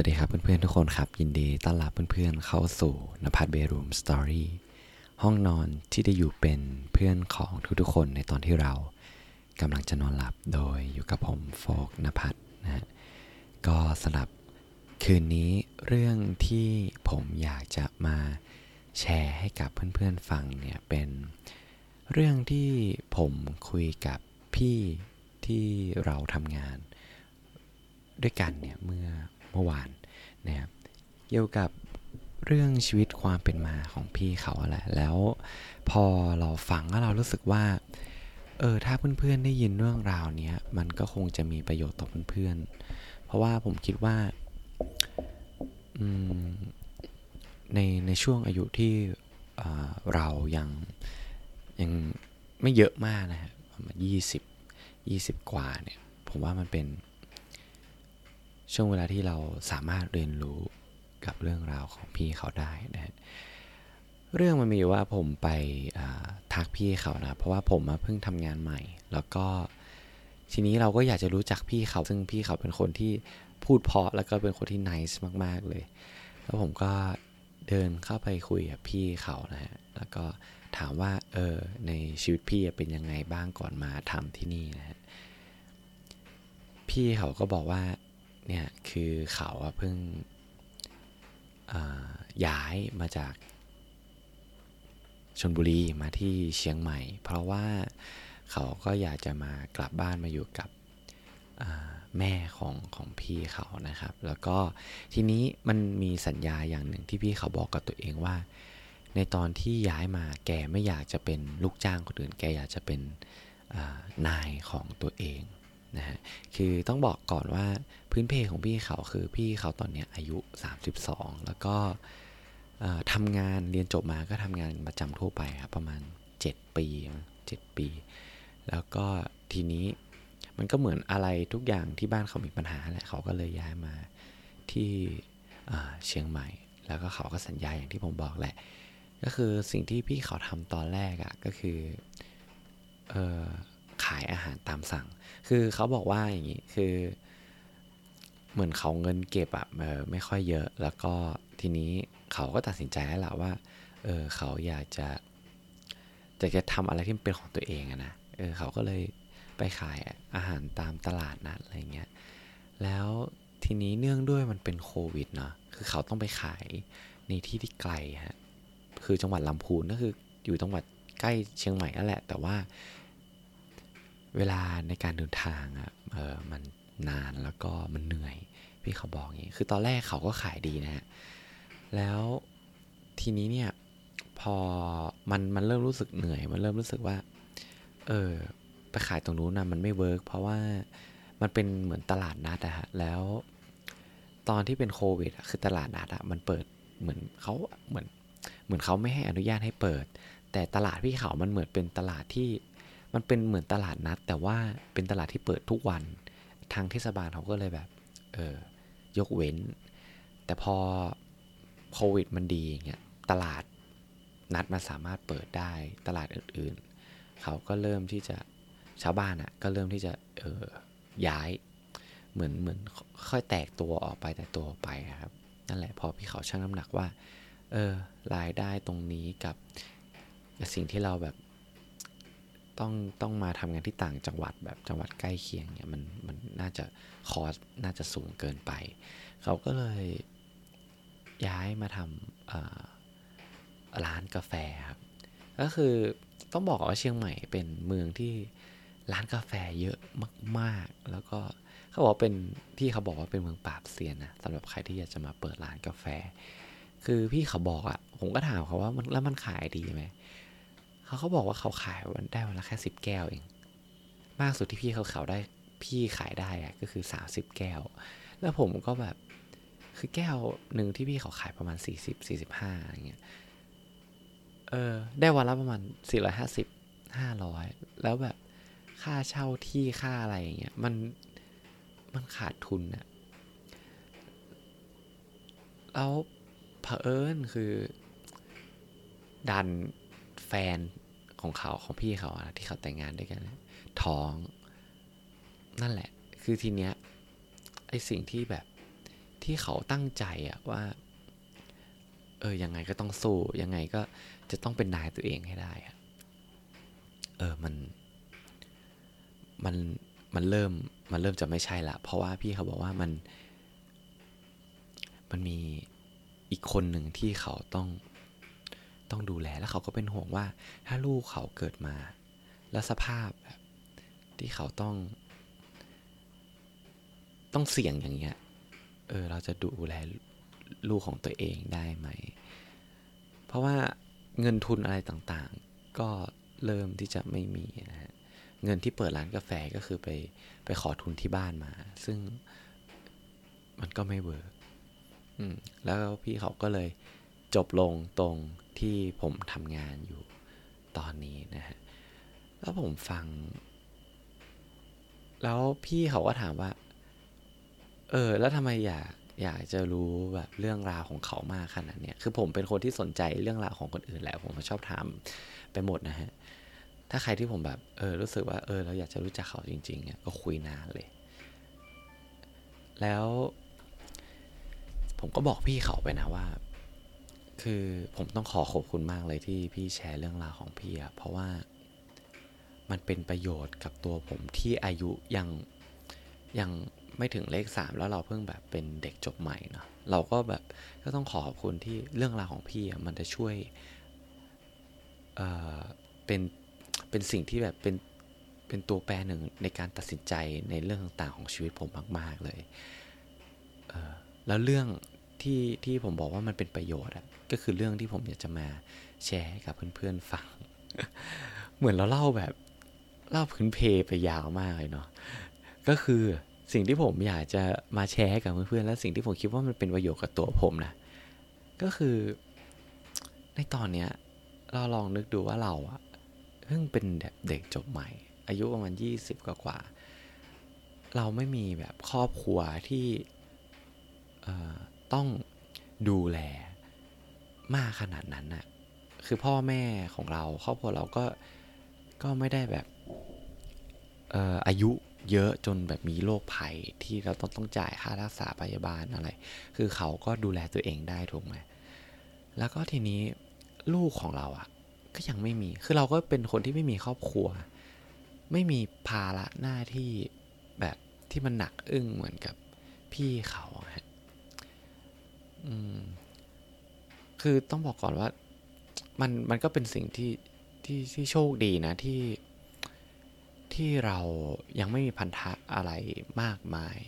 วัสดีครับเพื่อนๆทุกคนครับ ยินดีต้อนรับเพื่อนๆเข้าสู่นภัทรเบรูมสตอรี่ห้องนอนที่ได้อยู่เป็นเพื่อนของทุกๆคนในตอนที่เรากำลังจะนอนหลับโดยอยู่กับผมโฟกนภัทรนะฮะก็สำหรับคืนนี้เรื่องที่ผมอยากจะมาแชร์ให้กับเพื่อนๆฟังเนี่ยเป็นเรื่องที่ผมคุยกับพี่ที่เราทำงาน ด้วยกันเนี่ยเมื่อ เมื่อวานนะครับเกี่ยวกับเรื่องชีวิตความเป็นมาของพี่เขาแหละ แล้วพอเราฟังแล้วเรารู้สึกว่า เออ ถ้าเพื่อนๆได้ยินเรื่องราวเนี้ย มันก็คงจะมีประโยชน์ต่อเพื่อนๆ เพราะว่าผมคิดว่า ในในช่วงอายุที่เรายังยังไม่เยอะมากนะฮะประมาณยี่สิบยี่สิบกว่าเนี่ย ผมว่ามันเป็น ช่วงเวลาที่เราสามารถเรียนรู้กับเรื่องราวของพี่เขาได้นะเรื่องมันมีว่าผมไปทักพี่เขานะ เพราะว่าผมมาเพิ่งทำงานใหม่ แล้วก็ทีนี้เราก็อยากจะรู้จักพี่เขา ซึ่งพี่เขาเป็นคนที่พูดเพาะแล้วก็เป็นคนที่นิสมาก ๆ เลย แล้วผมก็เดินเข้าไปคุยกับพี่เขานะฮะ แล้วก็ถามว่าเออในชีวิตพี่เป็นยังไงบ้างก่อนมาทำที่นี่นะฮะ พี่เขาก็บอกว่า เนี่ยคือเขาเพิ่งย้ายมาจากชนบุรีมาที่เชียงใหม่ เพราะว่าเขาก็อยากจะมากลับบ้านมาอยู่กับแม่ของของพี่เขานะครับ แล้วก็ทีนี้มันมีสัญญาอย่างหนึ่งที่พี่เขาบอกกับตัวเองว่า ในตอนที่ย้ายมาแกไม่อยากจะเป็นลูกจ้างคนอื่น แกอยากจะเป็นนายของตัวเอง นะฮะคือต้องบอกก่อนว่าพื้นเพของพี่เขาคือพี่เขาตอนนี้อายุ 32 แล้วก็ทำงานเรียนจบมาก็ทำงานประจำทั่วไปครับประมาณ 7 ปี 7 ปี แล้วก็ทีนี้มันก็เหมือนอะไรทุกอย่างที่บ้านเขามีปัญหาแหละเขาก็เลยย้ายมาที่เชียงใหม่ แล้วก็เขาก็สัญญาอย่างที่ผมบอกแหละ ก็คือสิ่งที่พี่เขาทำตอนแรกอะ่ะก็คือออายอาหารตามสั่ง คือเขาบอกว่าอย่างนี้คือ เหมือนเขาเงินเก็บอะไม่ค่อยเยอะ แล้วก็ทีนี้เขาก็ตัดสินใจแล้วแหละว่า เออเขาอยากจะจะจะทำอะไรที่เป็นของตัวเองอะนะ เออเขาก็เลยไปขายอาหารตามตลาดนัดอะไรเงี้ย แล้วทีนี้เนื่องด้วยมันเป็นโควิดเนาะ คือเขาต้องไปขายในที่ที่ไกลฮะ คือจังหวัดลำพูนก็คืออยู่จังหวัดใกล้เชียงใหม่นั่นแหละ แต่ว่า เวลาในการเดินทางอะ่ะเออมันนานแล้วก็มันเหนื่อย พี่เขาบอกอย่างนี้ คือตอนแรกเขาก็ขายดีนะฮะ แล้วทีนี้เนี่ยพอมันมันเริ่มรู้สึกเหนื่อย มันเริ่มรู้สึกว่า เออไปขายตรงนู้นนะมันไม่ work เพราะว่ามันเป็นเหมือนตลาดนัดอะฮะ แล้วตอนที่เป็นโควิดอะคือตลาดนัดอะมันเปิดเหมือนเขาเหมือนเหมือนเขาไม่ให้อนุญาตให้เปิด แต่ตลาดพี่เขามันเหมือนเป็นตลาดที่ มันเป็นเหมือนตลาดนัด แต่ว่าเป็นตลาดที่เปิดทุกวัน ทางเทศบาลเขาก็เลยแบบ เออยกเว้น แต่พอโควิดมันดีอย่างเงี้ยตลาดนัดมันสามารถเปิดได้ตลาดอื่นๆ เขาก็เริ่มที่จะชาวบ้านอะ่ะก็เริ่มที่จะเออย้ายเหมือนเหมือนค่อยแตกตัวออกไปแต่ตัวไปครับ นั่นแหละพอพี่เขาชั่งน้ำหนักว่า เออรายได้ตรงนี้กับสิ่งที่เราแบบ ต้องต้องมาทำงานที่ต่างจังหวัดแบบจังหวัดใกล้เคียงเนี่ยมันมันน่าจะคอสน่าจะสูงเกินไป เขาก็เลยย้ายมาทำร้านกาแฟครับก็คือต้องบอกว่าเชียงใหม่เป็นเมืองที่ร้านกาแฟเยอะมาก ๆ แล้วก็เขาบอกเป็นที่เขาบอกว่าเป็นเมืองปราบเซียนนะสำหรับใครที่อยากจะมาเปิดร้านกาแฟ คือพี่เขาบอกอะ่ะผมก็ถามเขาว่ามันแล้วมันขายดีไหม เขาเขาบอกว่าเขาขายวันได้วันละแค่สิบแก้วเอง มากสุดที่พี่เขาเขาได้ พี่ขายได้อะก็คือสามสิบแก้ว แล้วผมก็แบบ คือแก้วหนึ่งที่พี่เขาขายประมาณสี่สิบสี่สิบห้าอะไรเงี้ย เออ ได้วันละประมาณสี่ร้อยห้าสิบห้าร้อยแล้วแบบค่าเช่าที่ค่าอะไรอย่างเงี้ย มันมันขาดทุนอะแล้วเผอิญคือ ดันแฟน ของเขาของพี่เขาอะที่เขาแต่งงานด้วยกันท้อง นั่นแหละ คือทีเนี้ยไอสิ่งที่แบบที่เขาตั้งใจอะว่า เออยังไงก็ต้องสู้ยังไงก็จะต้องเป็นนายตัวเองให้ได้อะเออมัน มันมันเริ่มมันเริ่มจะไม่ใช่ละ เพราะว่าพี่เขาบอกว่ามัน มันมีอีกคนหนึ่งที่เขาต้อง ต้องดูแลแล้วเขาก็เป็นห่วงว่า ถ้าลูกเขาเกิดมา แล้วสภาพแบบที่เขาต้อง ต้องเสี่ยงอย่างเงี้ยเออเราจะดูแลลูกของตัวเองได้ไหม เพราะว่าเงินทุนอะไรต่างๆ ก็เริ่มที่จะไม่มีนะฮะเงินที่เปิดร้านกาแฟก็คือไปไปขอทุนที่บ้านมา ซึ่งมันก็ไม่เวิร์กแล้วพี่เขาก็เลย จบลงตรงที่ผมทำงานอยู่ตอนนี้นะฮะ แล้วผมฟัง แล้วพี่เขาก็ถามว่า เออ แล้วทำไมอยากอยากจะรู้แบบเรื่องราวของเขามากขนาดเนี้ย คือผมเป็นคนที่สนใจเรื่องราวของคนอื่นแหละ ผมชอบถามไปหมดนะฮะ ถ้าใครที่ผมแบบ เออ รู้สึกว่า เออ เราอยากจะรู้จักเขาจริงๆเนี่ยก็คุยนานเลย แล้ว ผมก็บอกพี่เขาไปนะว่า คือผมต้องขอขอบคุณมากเลยที่พี่แชร์เรื่องราวของพี่อะเพราะว่ามันเป็นประโยชน์กับตัวผมที่อายุยังยังไม่ถึงเลขสามแล้วเราเพิ่งแบบเป็นเด็กจบใหม่เนาะเราก็แบบก็ต้องขอขอบคุณที่เรื่องราวของพี่อะมันจะช่วยเอ่อเป็นเป็นสิ่งที่แบบเป็นเป็นตัวแปรหนึ่งในการตัดสินใจในเรื่องต่างๆของชีวิตผมมาก ๆเลยเออแล้วเรื่อง ที่ที่ผมบอกว่ามันเป็นประโยชน์อะก็คือเรื่องที่ผมอยากจะมาแชร์ให้กับเพื่อนๆฟัง เหมือนเราเล่าแบบเล่าพื้นเพไปยาวมากเลยเนาะก็คือสิ่งที่ผมอยากจะมาแชร์ให้กับเพื่อนๆและสิ่งที่ผมคิดว่ามันเป็นประโยชน์กับตัวผมนะก็คือในตอนเนี้ยเราลองนึกดูว่าเราอะเพิ่งเป็นแบบเด็กจบใหม่ อายุประมาณยี่สิบกว่า เราไม่มีแบบครอบครัวที่ ต้องดูแลมากขนาดนั้นน่ะ คือพ่อแม่ของเราครอบครัวเราก็ก็ไม่ได้แบบอายุเยอะจนแบบมีโรคภัยที่เราต้องต้องจ่ายค่ารักษาพยาบาลอะไร คือเขาก็ดูแลตัวเองได้ถูกไหม แล้วก็ทีนี้ลูกของเราอะ่ะ ก็ยังไม่มี คือเราก็เป็นคนที่ไม่มีครอบครัว ไม่มีภาระหน้าที่แบบที่มันหนักอึ้งเหมือนกับพี่เขา อืม คือต้องบอกก่อนว่า มันมันก็เป็นสิ่งที่ที่ที่โชคดีนะที่ที่เรายังไม่มีพันธะอะไรมากมาย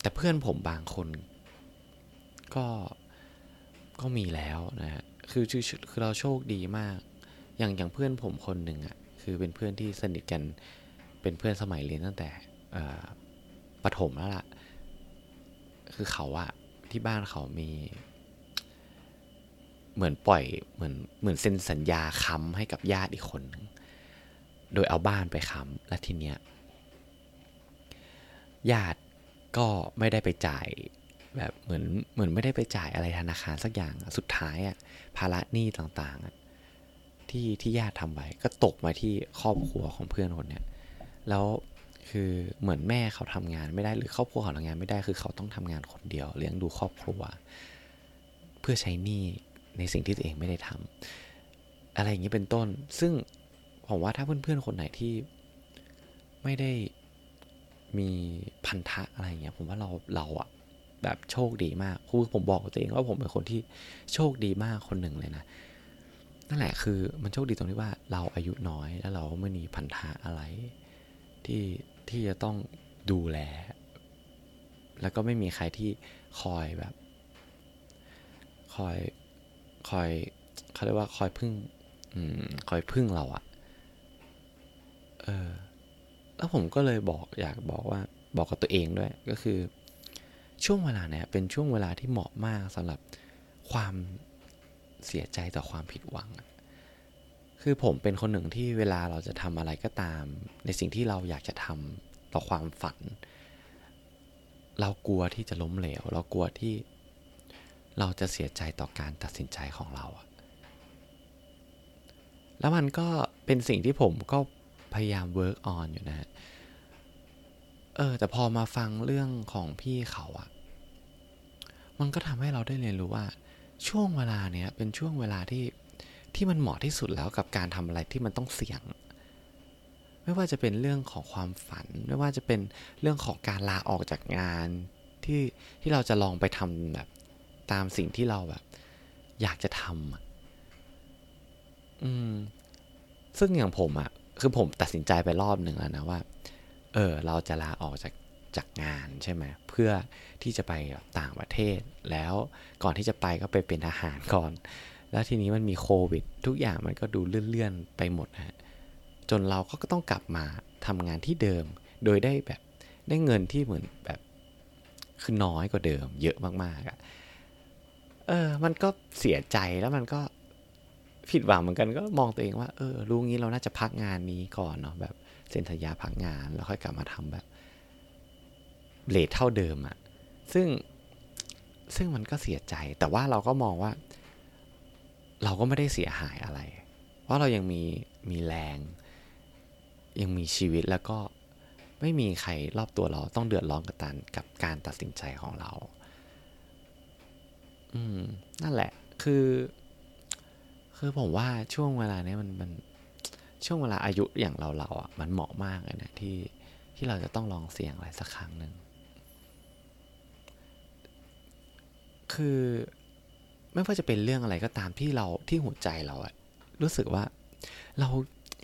แต่เพื่อนผมบางคน ก็ก็มีแล้วนะฮะคือคือเราโชคดีมาก อย่างอย่างเพื่อนผมคนหนึ่งอะ่ะ คือเป็นเพื่อนที่สนิทกันเป็นเพื่อนสมัยเรียนตั้งแต่ประถมแล้วล่ะ คือเขาอะที่บ้านเขามี เหมือนปล่อยเหมือนเหมือนเซ็นสัญญาค้ำให้กับญาติอีกคนนึงโดยเอาบ้านไปค้ำและทีเนี้ยญาติก็ไม่ได้ไปจ่ายแบบเหมือนเหมือนไม่ได้ไปจ่ายอะไรธนาคารสักอย่างสุดท้ายอะภาระหนี้ต่างๆที่ที่ญาติทำไว้ก็ตกมาที่ครอบครัวของเพื่อนคนเนี้ยแล้ว คือเหมือนแม่เขาทำงานไม่ได้หรือครอบครัวเขาทำงานไม่ได้คือเขาต้องทำงานคนเดียว เลี้ยงดูครอบครัว เพื่อใช้หนี้ในสิ่งที่ตัวเองไม่ได้ทำอะไรอย่างนี้เป็นต้น ซึ่งผมว่าถ้าเพื่อนๆคนไหนที่ไม่ได้มีพันธะอะไรอย่างเงี้ยผมว่าเราเราอะแบบโชคดีมากคือผมบอกตัวเองว่าผมเป็นคนที่โชคดีมากคนหนึ่งเลยนะนั่นแหละคือมันโชคดีตรงที่ว่าเราอายุน้อยแล้วเราไม่มีพันธะอะไร ที่ ที่จะต้องดูแล แล้วก็ไม่มีใครที่คอยแบบ คอยคอยเขาเรียกว่าคอยพึ่งอคอยพึ่งเราอะเออ แล้วผมก็เลยบอกอยากบอกว่า บอกกับตัวเองด้วย ก็คือ ช่วงเวลาเนี่ยเป็นช่วงเวลาที่เหมาะมากสำหรับความเสียใจต่อความผิดหวัง คือผมเป็นคนหนึ่งที่เวลาเราจะทำอะไรก็ตาม ในสิ่งที่เราอยากจะทำต่อความฝัน เรากลัวที่จะล้มเหลว เรากลัวที่เราจะเสียใจต่อการตัดสินใจของเรา แล้วมันก็เป็นสิ่งที่ผมก็พยายาม work on อยู่นะเออแต่พอมาฟังเรื่องของพี่เขาอะมันก็ทำให้เราได้เรียนรู้ว่าช่วงเวลาเนี้ยเป็นช่วงเวลาที่ ที่มันเหมาะที่สุดแล้วกับการทำอะไรที่มันต้องเสี่ยง ไม่ว่าจะเป็นเรื่องของความฝัน ไม่ว่าจะเป็นเรื่องของการลาออกจากงานที่ที่เราจะลองไปทำแบบตามสิ่งที่เราแบบ อยากจะทำอะอืม ซึ่งอย่างผมอะ่ะ คือผมตัดสินใจไปรอบหนึ่งแล้วนะว่า เออ เราจะลาออกจากจากงานใช่ไหมเพื่อที่จะไปต่างประเทศ แล้วก่อนที่จะไปก็ไปเป็นทหารก่อน แล้วทีนี้มันมีโควิด ทุกอย่างมันก็ดูเลื่อนๆไปหมดฮะจนเราก็ต้องกลับมาทำงานที่เดิม โดยได้แบบได้เงินที่เหมือนแบบคือน้อยกว่าเดิม เยอะมากๆอะ่ะเออ มันก็เสียใจแล้วมันก็ผิดหวังเหมือนกันก็มองตัวเองว่าเออรู้งี้เราน่าจะพักงานนี้ก่อนเนาะแบบเซ็นสัญญาพักงานแล้วค่อยกลับมาทำแบบเลทเท่าเดิมอะซึ่งซึ่งมันก็เสียใจ แต่ว่าเราก็มองว่า เราก็ไม่ได้เสียหายอะไร เพราะเรายังมีมีแรง ยังมีชีวิตแล้วก็ไม่มีใครรอบตัวเราต้องเดือดร้อนกับการกับการตัดสินใจของเรา อืม นั่นแหละ คือ คือผมว่าช่วงเวลานี้มันมันช่วงเวลาอายุอย่างเราเราอะมันเหมาะมากเลยนะที่ที่เราจะต้องลองเสี่ยงอะไรสักครั้งหนึ่ง คือ ไม่ว่าจะเป็นเรื่องอะไรก็ตามที่เราที่หัวใจเราอะรู้สึกว่าเรา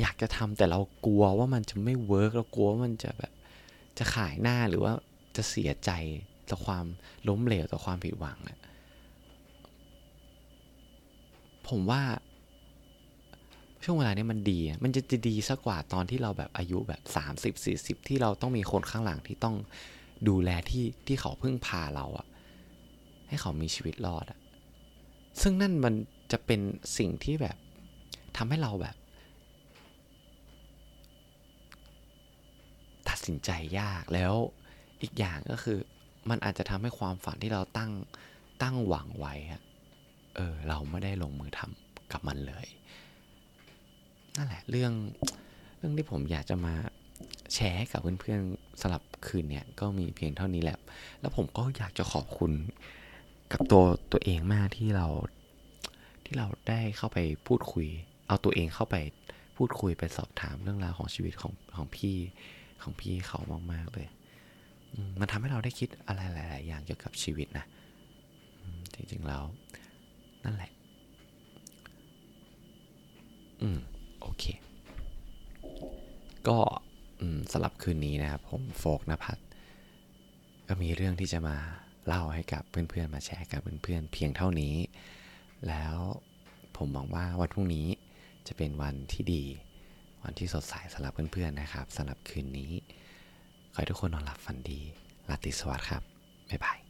อยากจะทำแต่เรากลัวว่ามันจะไม่เวิร์กเรากลัวว่ามันจะแบบจะขายหน้าหรือว่าจะเสียใจต่อความล้มเหลวต่อความผิดหวังอะผมว่า ช่วงเวลานี้มันดี มันจะดีสักกว่าตอนที่เราแบบอายุแบบสามสิบสี่สิบที่เราต้องมีคนข้างหลังที่ต้องดูแลที่ที่เขาพึ่งพาเราอะให้เขามีชีวิตรอดอะ ซึ่งนั่นมันจะเป็นสิ่งที่แบบทำให้เราแบบ ตัดสินใจยากแล้วอีกอย่างก็คือ มันอาจจะทำให้ความฝันที่เราตั้งตั้งหวังไว้เออ เราไม่ได้ลงมือทำกับมันเลย นั่นแหละเรื่องเรื่องที่ผมอยากจะมาแชร์กับเพื่อนๆสลับคืนเนี่ย ก็มีเพียงเท่านี้แหละ แล้วผมก็อยากจะขอบคุณ กับตัวตัวเองมากที่เราที่เราได้เข้าไปพูดคุย เอาตัวเองเข้าไปพูดคุยไปสอบถามเรื่องราวของชีวิตของของพี่ของพี่เขามากๆเลยมันทำให้เราได้คิดอะไรหลาย ๆ อย่างเกี่ยวกับชีวิตนะจริง ๆ แล้ว นั่นแหละ อืม โอเค ก็สำหรับคืนนี้นะครับ ผมโฟกนภัทรก็มีเรื่องที่จะมา เล่าให้กับเพื่อนๆ มาแชร์กับเพื่อนๆ เพียงเท่านี้ แล้วผมหวังว่าวันพรุ่งนี้จะเป็นวันที่ดี วันที่สดใสสำหรับเพื่อนๆ นะครับสำหรับคืนนี้ ขอให้ทุกคนนอนหลับฝันดีลาติสวัสดิ์ครับ บ๊ายบาย